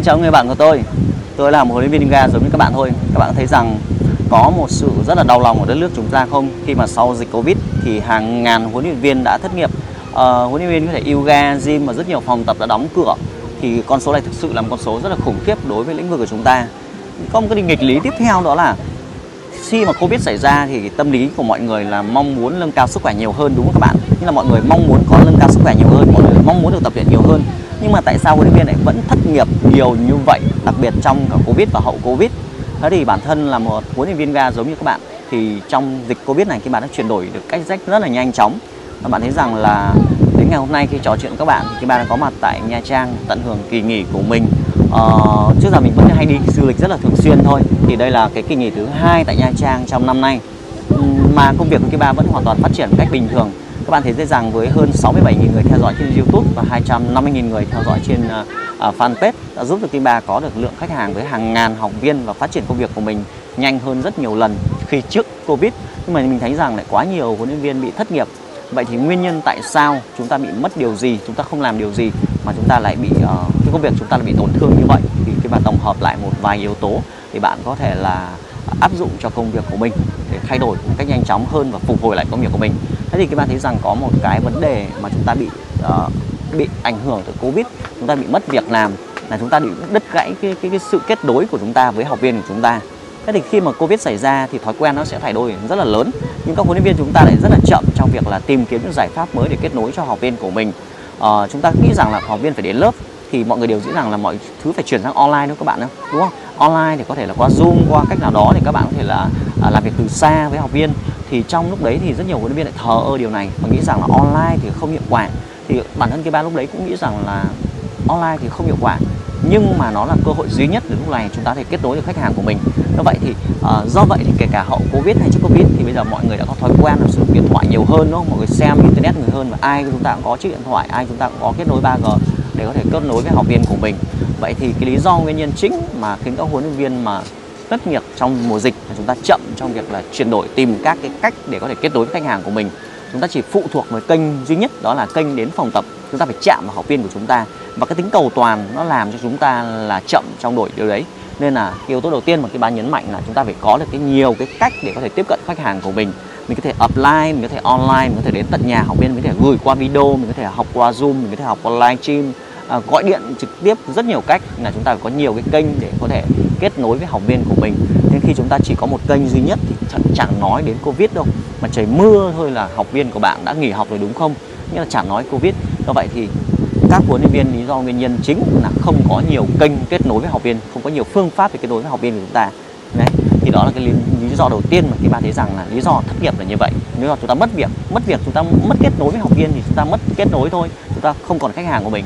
Xin chào người bạn của tôi. Tôi là một huấn luyện viên ga giống như các bạn thôi. Các bạn thấy rằng có một sự rất là đau lòng ở đất nước chúng ta không? Khi mà sau dịch Covid thì hàng ngàn huấn luyện viên đã thất nghiệp. Uh, Huấn luyện viên có thể yoga, gym và rất nhiều phòng tập đã đóng cửa. Thì con số này thực sự là một con số rất là khủng khiếp đối với lĩnh vực của chúng ta. Có một cái nghịch lý tiếp theo đó là khi mà Covid xảy ra thì tâm lý của mọi người là mong muốn nâng cao sức khỏe nhiều hơn đúng không các bạn? Như là mọi người mong muốn có nâng cao sức khỏe nhiều hơn, mọi người mong muốn được tập luyện nhiều hơn. Nhưng mà tại sao huấn luyện viên lại vẫn thất nghiệp nhiều như vậy, đặc biệt trong cả Covid và hậu Covid? Thế thì bản thân là một huấn luyện viên ga giống như các bạn thì trong dịch Covid này khi bạn đã chuyển đổi được cách rách rất là nhanh chóng và bạn thấy rằng là đến ngày hôm nay khi trò chuyện với các bạn thì các bạn đã có mặt tại Nha Trang tận hưởng kỳ nghỉ của mình uh, trước giờ mình vẫn hay đi du lịch rất là thường xuyên thôi. Thì đây là cái kỳ nghỉ thứ hai tại Nha Trang trong năm nay. Mà công việc của Kiba vẫn hoàn toàn phát triển một cách bình thường. Các bạn thấy dễ dàng với hơn 67.000 người theo dõi trên YouTube và 250.000 người theo dõi trên uh, fanpage đã giúp được Kiba có được lượng khách hàng với hàng ngàn học viên và phát triển công việc của mình nhanh hơn rất nhiều lần khi trước Covid. Nhưng mà mình thấy rằng lại quá nhiều huấn luyện viên bị thất nghiệp. Vậy thì nguyên nhân tại sao chúng ta bị mất điều gì chúng ta không làm điều gì? Mà chúng ta lại bị ờ, uh, cái công việc chúng ta lại bị tổn thương như vậy. Thì khi bạn tổng hợp lại một vài yếu tố thì bạn có thể là áp dụng cho công việc của mình để thay đổi một cách nhanh chóng hơn và phục hồi lại công việc của mình. Thế thì các bạn thấy rằng có một cái vấn đề mà chúng ta bị uh, bị ảnh hưởng từ covid chúng ta bị mất việc làm là chúng ta bị đứt gãy cái, cái, cái sự kết nối của chúng ta với học viên của chúng ta. Thế thì khi mà covid xảy ra thì thói quen nó sẽ thay đổi rất là lớn. Nhưng các huấn luyện viên chúng ta lại rất là chậm trong việc là tìm kiếm những giải pháp mới để kết nối cho học viên của mình uh, chúng ta nghĩ rằng là học viên phải đến lớp thì mọi người đều nghĩ rằng là mọi thứ phải chuyển sang online đúng các bạn đúng không? Online thì có thể là qua zoom qua cách nào đó thì các bạn có thể là uh, làm việc từ xa với học viên. Thì trong lúc đấy thì rất nhiều huấn luyện viên lại thờ ơ điều này và nghĩ rằng là online thì không hiệu quả. Thì bản thân cái ba lúc đấy cũng nghĩ rằng là online thì không hiệu quả nhưng mà nó là cơ hội duy nhất để lúc này chúng ta thể kết nối được khách hàng của mình. Như vậy thì uh, do vậy thì kể cả hậu covid hay trước covid thì bây giờ mọi người đã có thói quen là sử dụng điện thoại nhiều hơn đúng không? Mọi người xem internet nhiều hơn và ai chúng ta cũng có chiếc điện thoại ai chúng ta cũng có kết nối 3G để có thể kết nối với học viên của mình. Vậy thì cái lý do nguyên nhân chính mà khiến các huấn luyện viên mà tất nghiệp trong mùa dịch là chúng ta chậm trong việc là chuyển đổi tìm các cái cách để có thể kết nối với khách hàng của mình chúng ta chỉ phụ thuộc vào kênh duy nhất đó là kênh đến phòng tập. Chúng ta phải chạm vào học viên của chúng ta. Và cái tính cầu toàn nó làm cho chúng ta là chậm trong đổi điều đấy. Nên là yếu tố đầu tiên mà cái bán nhấn mạnh là chúng ta phải có được cái nhiều cái cách để có thể tiếp cận khách hàng của mình. Mình có thể offline mình có thể online mình có thể đến tận nhà học viên mình có thể gửi qua video mình có thể học qua zoom mình có thể học qua livestream à, gọi điện trực tiếp rất nhiều cách là chúng ta phải có nhiều cái kênh để có thể kết nối với học viên của mình. Nên khi chúng ta chỉ có một kênh duy nhất thì chẳng nói đến covid đâu mà trời mưa thôi là học viên của bạn đã nghỉ học rồi đúng không? Nghĩa là chả nói covid. Do vậy thì các huấn luyện viên lý do nguyên nhân chính là không có nhiều kênh kết nối với học viên không có nhiều phương pháp để kết nối với học viên của chúng ta. Đấy thì đó là cái lý, lý do đầu tiên mà khi bạn thấy rằng là lý do thất nghiệp là như vậy. Nếu mà chúng ta mất việc mất việc chúng ta mất kết nối với học viên thì chúng ta mất kết nối thôi chúng ta không còn khách hàng của mình.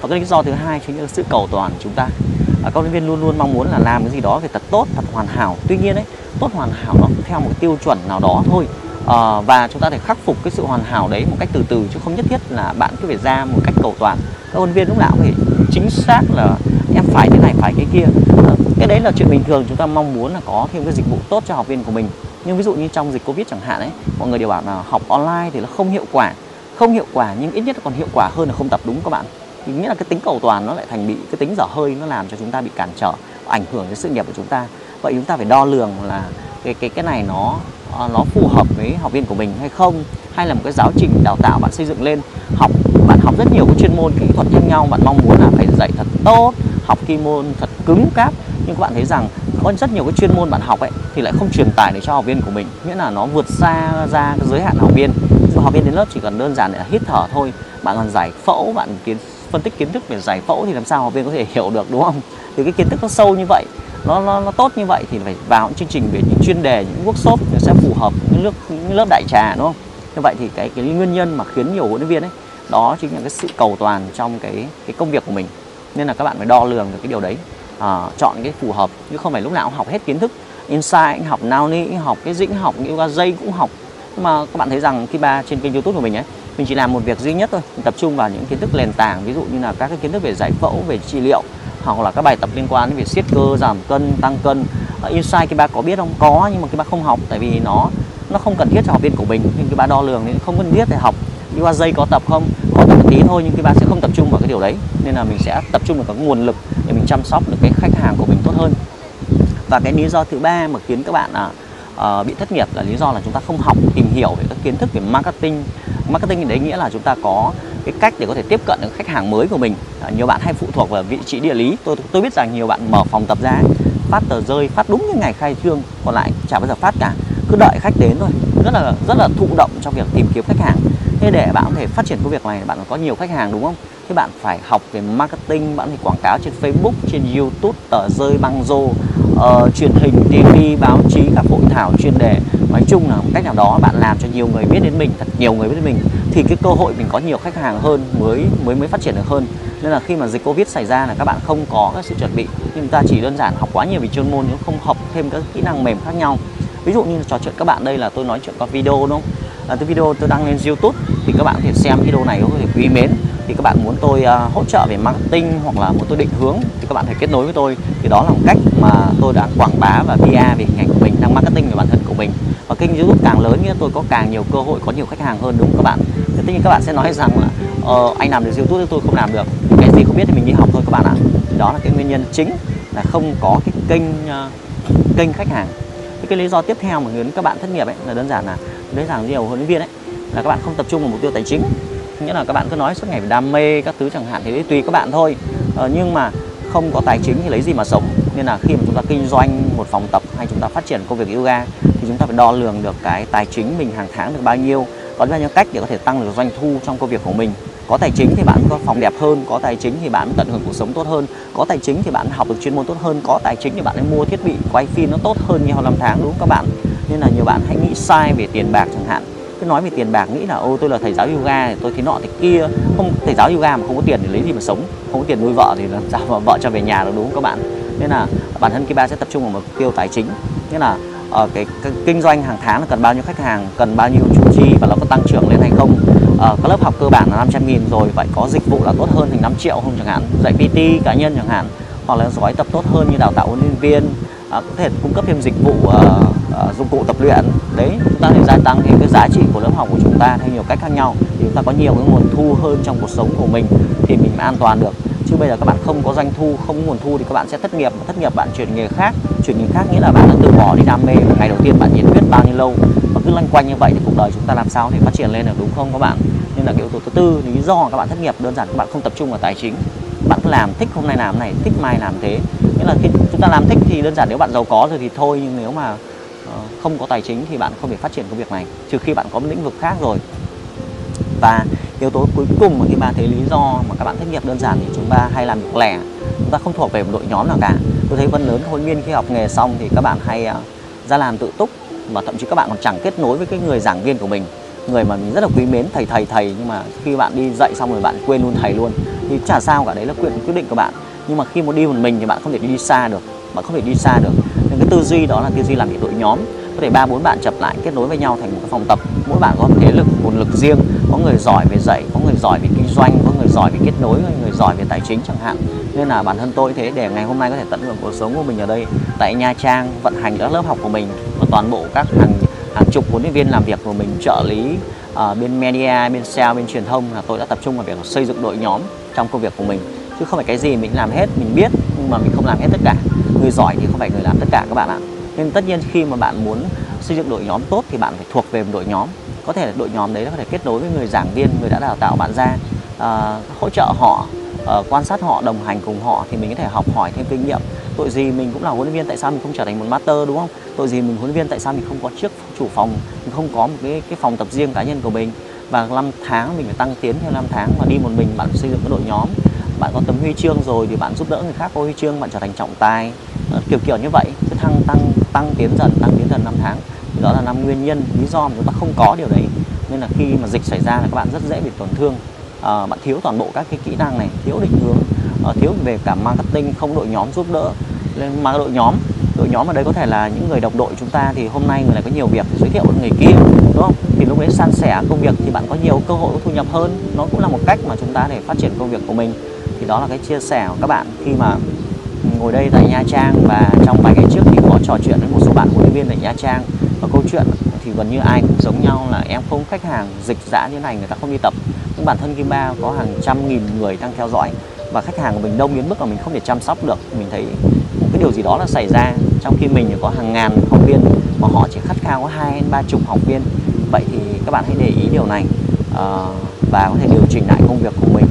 Và cái lý do thứ hai chính là sự cầu toàn của chúng ta. À, các huấn viên luôn luôn mong muốn là làm cái gì đó phải thật tốt thật hoàn hảo. Tuy nhiên ấy tốt hoàn hảo nó theo một tiêu chuẩn nào đó thôi. Ờ, và chúng ta phải khắc phục cái sự hoàn hảo đấy một cách từ từ, chứ không nhất thiết là bạn cứ phải ra một cách cầu toàn. Các huấn viên lúc nào cũng phải chính xác là em phải thế này, phải cái kia. Ờ, cái đấy là chuyện bình thường, chúng ta mong muốn là có thêm cái dịch vụ tốt cho học viên của mình. Nhưng ví dụ như trong dịch covid chẳng hạn ấy, mọi người đều bảo là học online thì nó không hiệu quả. Không hiệu quả nhưng ít nhất còn hiệu quả hơn là không tập, đúng các bạn? Thì nghĩa là cái tính cầu toàn nó lại thành bị, cái tính dở hơi nó làm cho chúng ta bị cản trở, ảnh hưởng đến sự nghiệp của chúng ta. Vậy chúng ta phải đo lường là cái cái cái này nó ờ, nó phù hợp với học viên của mình hay không? Hay là một cái giáo trình đào tạo bạn xây dựng lên? Học, bạn học rất nhiều cái chuyên môn kỹ thuật khác nhau, bạn mong muốn là phải dạy thật tốt, học kỹ môn thật cứng cáp. Nhưng các bạn thấy rằng có rất nhiều cái chuyên môn bạn học ấy, thì lại không truyền tải được cho học viên của mình. Nghĩa là nó vượt xa, ra cái giới hạn học viên. Học viên đến lớp chỉ cần đơn giản là hít thở thôi, bạn còn giải phẫu, bạn kiến phân tích kiến thức về giải phẫu thì làm sao học viên có thể hiểu được đúng không? Thì cái kiến thức nó sâu như vậy nó, nó, nó tốt như vậy thì phải vào những chương trình về những chuyên đề những workshop nó sẽ phù hợp những lớp những lớp đại trà đúng không? Như vậy thì cái cái nguyên nhân mà khiến nhiều huấn luyện viên ấy đó chính là cái sự cầu toàn trong cái cái công việc của mình. Nên là các bạn phải đo lường được cái điều đấy à, chọn cái phù hợp chứ không phải lúc nào cũng học hết kiến thức. Insight học nao ni học cái dĩnh học yoga dây cũng học. Nhưng mà các bạn thấy rằng khi ba trên kênh youtube của mình ấy mình chỉ làm một việc duy nhất thôi mình tập trung vào những kiến thức nền tảng ví dụ như là các cái kiến thức về giải phẫu về trị liệu hoặc là các bài tập liên quan đến việc siết cơ giảm cân tăng cân. Ở insight cái ba có biết không? Có nhưng mà cái ba không học tại vì nó nó không cần thiết cho học viên của mình. Nhưng cái ba đo lường nên không cần thiết để học. Yoga dây có tập không? Có tập tí thôi nhưng cái ba sẽ không tập trung vào cái điều đấy. Nên là mình sẽ tập trung vào các nguồn lực để mình chăm sóc được cái khách hàng của mình tốt hơn. Và cái lý do thứ ba mà khiến các bạn à, uh, bị thất nghiệp là lý do là chúng ta không học tìm hiểu về các kiến thức về marketing. Marketing đấy nghĩa là chúng ta có cái cách để có thể tiếp cận được khách hàng mới của mình. À, nhiều bạn hay phụ thuộc vào vị trí địa lý. Tôi tôi biết rằng nhiều bạn mở phòng tập ra phát tờ rơi phát đúng như ngày khai trương còn lại chả bao giờ phát cả. Cứ đợi khách đến thôi. Rất là rất là thụ động trong việc tìm kiếm khách hàng. Thế để bạn có thể phát triển công việc này bạn có nhiều khách hàng đúng không? Thế bạn phải học về marketing bạn phải quảng cáo trên Facebook trên YouTube tờ rơi băng rô uh, truyền hình TV báo chí các hội thảo chuyên đề. Nói chung là một cách nào đó bạn làm cho nhiều người biết đến mình thật nhiều người biết đến mình thì cái cơ hội mình có nhiều khách hàng hơn mới mới mới phát triển được hơn. Nên là khi mà dịch covid xảy ra là các bạn không có các sự chuẩn bị. Nhưng ta chỉ đơn giản học quá nhiều về chuyên môn nhưng không học thêm các kỹ năng mềm khác nhau. Ví dụ như trò chuyện các bạn đây là tôi nói chuyện qua video đúng không? À, cái video tôi đăng lên youtube thì các bạn có thể xem video này có thể quý mến. Thì các bạn muốn tôi uh, hỗ trợ về marketing hoặc là muốn tôi định hướng thì các bạn phải kết nối với tôi. Thì đó là một cách mà tôi đã quảng bá và PR về hình ảnh của mình đang marketing về bản thân của mình. Và kênh youtube càng lớn nghĩa tôi có càng nhiều cơ hội có nhiều khách hàng hơn đúng không các bạn? Thì tất nhiên các bạn sẽ nói rằng là ờ, anh làm được youtube tôi không làm được. Cái gì không biết thì mình đi học thôi các bạn ạ. Thì đó là cái nguyên nhân chính là không có cái kênh uh, kênh khách hàng. Cái lý do tiếp theo mà khiến các bạn thất nghiệp ấy là đơn giản là đấy rằng nhiều huấn luyện viên ấy là các bạn không tập trung vào mục tiêu tài chính. Nghĩa là các bạn cứ nói suốt ngày về đam mê các thứ chẳng hạn thì tùy các bạn thôi. Ờ, nhưng mà không có tài chính thì lấy gì mà sống. Nên là khi mà chúng ta kinh doanh một phòng tập hay chúng ta phát triển công việc yoga thì chúng ta phải đo lường được cái tài chính mình hàng tháng được bao nhiêu. Có bao nhiêu cách để có thể tăng được doanh thu trong công việc của mình. Có tài chính thì bạn có phòng đẹp hơn có tài chính thì bạn tận hưởng cuộc sống tốt hơn. Có tài chính thì bạn học được chuyên môn tốt hơn có tài chính thì bạn mua thiết bị quay phim nó tốt hơn như năm tháng đúng không các bạn? Nên là nhiều bạn hãy nghĩ sai về tiền bạc chẳng hạn. Cứ nói về tiền bạc nghĩ là ô tôi là thầy giáo yoga thì tôi thế nọ thế kia. Không thầy giáo yoga mà không có tiền thì lấy gì mà sống không có tiền nuôi vợ thì làm sao mà vợ cho về nhà được đúng không các bạn? Nên là bản thân Kiba sẽ tập trung vào mục tiêu tài chính. Nghĩa là ở cái, cái kinh doanh hàng tháng là cần bao nhiêu khách hàng cần bao nhiêu chủ chi và nó có tăng trưởng lên hay không? Ở các lớp học cơ bản là 500 nghìn rồi vậy có dịch vụ là tốt hơn thành 5 triệu không chẳng hạn? Dạy PT cá nhân chẳng hạn hoặc là gói tập tốt hơn như đào tạo huấn luyện viên à, có thể cung cấp thêm dịch vụ uh, uh, dụng cụ tập luyện. Đấy chúng ta thể gia tăng thêm cái giá trị của lớp học của chúng ta theo nhiều cách khác nhau. Thì chúng ta có nhiều cái nguồn thu hơn trong cuộc sống của mình thì mình mới an toàn được. Chứ bây giờ các bạn không có doanh thu không có nguồn thu thì các bạn sẽ thất nghiệp thất nghiệp bạn chuyển nghề khác. Chuyển nghề khác nghĩa là bạn đã từ bỏ đi đam mê ngày đầu tiên bạn nhiệt huyết bao nhiêu lâu. Và cứ lanh quanh như vậy thì cuộc đời chúng ta làm sao để phát triển lên được đúng không các bạn? Nên là cái yếu tố thứ tư lý do các bạn thất nghiệp đơn giản các bạn không tập trung vào tài chính. Bạn làm thích hôm nay làm này thích mai làm thế là khi chúng ta làm thích thì đơn giản nếu bạn giàu có rồi thì thôi, nhưng nếu mà ờ, không có tài chính thì bạn không thể phát triển công việc này, trừ khi bạn có một lĩnh vực khác rồi. Và yếu tố cuối cùng mà khi ba thấy lý do mà các bạn thất nghiệp đơn giản thì chúng ta hay làm việc lẻ, chúng ta không thuộc về một đội nhóm nào cả. Tôi thấy phần lớn hội viên khi học nghề xong thì các bạn hay ờ, ra làm tự túc và thậm chí các bạn còn chẳng kết nối với cái người giảng viên của mình, người mà mình rất là quý mến, thầy thầy thầy, nhưng mà khi bạn đi dạy xong rồi bạn quên luôn thầy luôn, thì chả sao cả, đấy là quyền quyết định của bạn nhưng mà khi mà đi một mình thì bạn không thể đi xa được bạn không thể đi xa được. Nên cái tư duy đó là tư duy làm việc đội nhóm. Có thể ba bốn bạn chập lại kết nối với nhau thành một cái phòng tập. Mỗi bạn có một thế lực nguồn lực riêng. Có người giỏi về dạy có người giỏi về kinh doanh có người giỏi về kết nối có người giỏi về tài chính chẳng hạn. Nên là bản thân tôi thế để ngày hôm nay có thể tận hưởng cuộc sống của mình ở đây tại Nha Trang vận hành các lớp học của mình và toàn bộ các hàng hàng chục huấn luyện viên làm việc của mình trợ lý uh, bên media bên sale bên truyền thông là tôi đã tập trung vào việc xây dựng đội nhóm trong công việc của mình chứ không phải cái gì mình làm hết mình biết nhưng mà mình không làm hết tất cả. Người giỏi thì không phải người làm tất cả các bạn ạ. Nên tất nhiên khi mà bạn muốn xây dựng đội nhóm tốt thì bạn phải thuộc về một đội nhóm. Có thể đội nhóm đấy có thể kết nối với người giảng viên người đã đào tạo bạn ra uh, hỗ trợ họ uh, quan sát họ đồng hành cùng họ thì mình có thể học hỏi thêm kinh nghiệm. Tội gì mình cũng là huấn luyện viên tại sao mình không trở thành một master đúng không? Tội gì mình huấn luyện viên tại sao mình không có chiếc chủ phòng mình không có một cái cái phòng tập riêng cá nhân của mình? Và năm tháng mình phải tăng tiến theo năm tháng và đi một mình bạn xây dựng cái đội nhóm bạn có tấm huy chương rồi thì bạn giúp đỡ người khác có huy chương bạn trở thành trọng tài. Ờ, kiểu kiểu như vậy. Cứ thăng tăng tăng tiến dần tăng tiến dần năm tháng. Thì đó là năm nguyên nhân lý do mà chúng ta không có điều đấy. Nên là khi mà dịch xảy ra là các bạn rất dễ bị tổn thương. À, bạn thiếu toàn bộ các cái kỹ năng này thiếu định hướng. À, thiếu về cả marketing không đội nhóm giúp đỡ. Lên mà đội nhóm đội nhóm ở đây có thể là những người đồng đội chúng ta thì hôm nay người này có nhiều việc thì giới thiệu với người kia đúng không? Thì lúc đấy san sẻ công việc thì bạn có nhiều cơ hội thu nhập hơn. Nó cũng là một cách mà chúng ta để phát triển công việc của mình thì đó là cái chia sẻ của các bạn. Khi mà ngồi đây tại Nha Trang và trong vài ngày trước thì có trò chuyện với một số bạn huấn luyện viên tại Nha Trang. Và câu chuyện thì gần như ai cũng giống nhau là em không khách hàng dịch dã như này người ta không đi tập. Nhưng bản thân Kim Ba có hàng trăm nghìn người đang theo dõi và khách hàng của mình đông đến mức mà mình không thể chăm sóc được. Mình thấy một cái điều gì đó là xảy ra. Trong khi mình có hàng ngàn học viên mà họ chỉ khát khao có hai ba chục học viên. Vậy thì các bạn hãy để ý điều này uh, và có thể điều chỉnh lại công việc của mình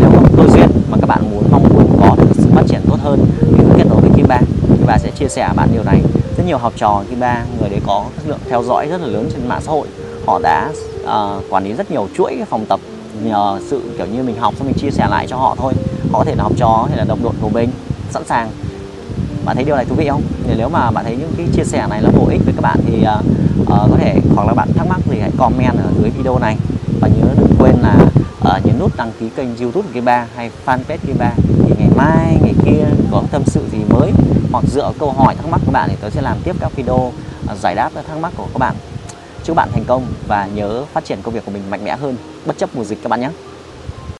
nếu không cơ duyên mà các bạn muốn mong muốn có được sự phát triển tốt hơn thì cứ kết nối với Kim Ba Kim Ba sẽ chia sẻ bạn điều này. Rất nhiều học trò Kim Ba người đấy có lượng theo dõi rất là lớn trên mạng xã hội. Họ đã uh, quản lý rất nhiều chuỗi phòng tập nhờ sự kiểu như mình học xong mình chia sẻ lại cho họ thôi. Họ có thể là học trò hay là đồng đội của mình sẵn sàng. Bạn thấy điều này thú vị không? Thì nếu mà bạn thấy những cái chia sẻ này là bổ ích với các bạn thì uh, uh, có thể hoặc là bạn thắc mắc thì hãy comment ở dưới video này. Và nhớ đừng quên là uh, nhấn nút đăng ký kênh youtube của ba hay fanpage Kim ba thì ngày mai ngày kia có tâm sự gì mới hoặc dựa câu hỏi thắc mắc của bạn thì tôi sẽ làm tiếp các video uh, giải đáp các thắc mắc của các bạn. Chúc bạn thành công và nhớ phát triển công việc của mình mạnh mẽ hơn. Bất chấp mùa dịch các bạn nhé.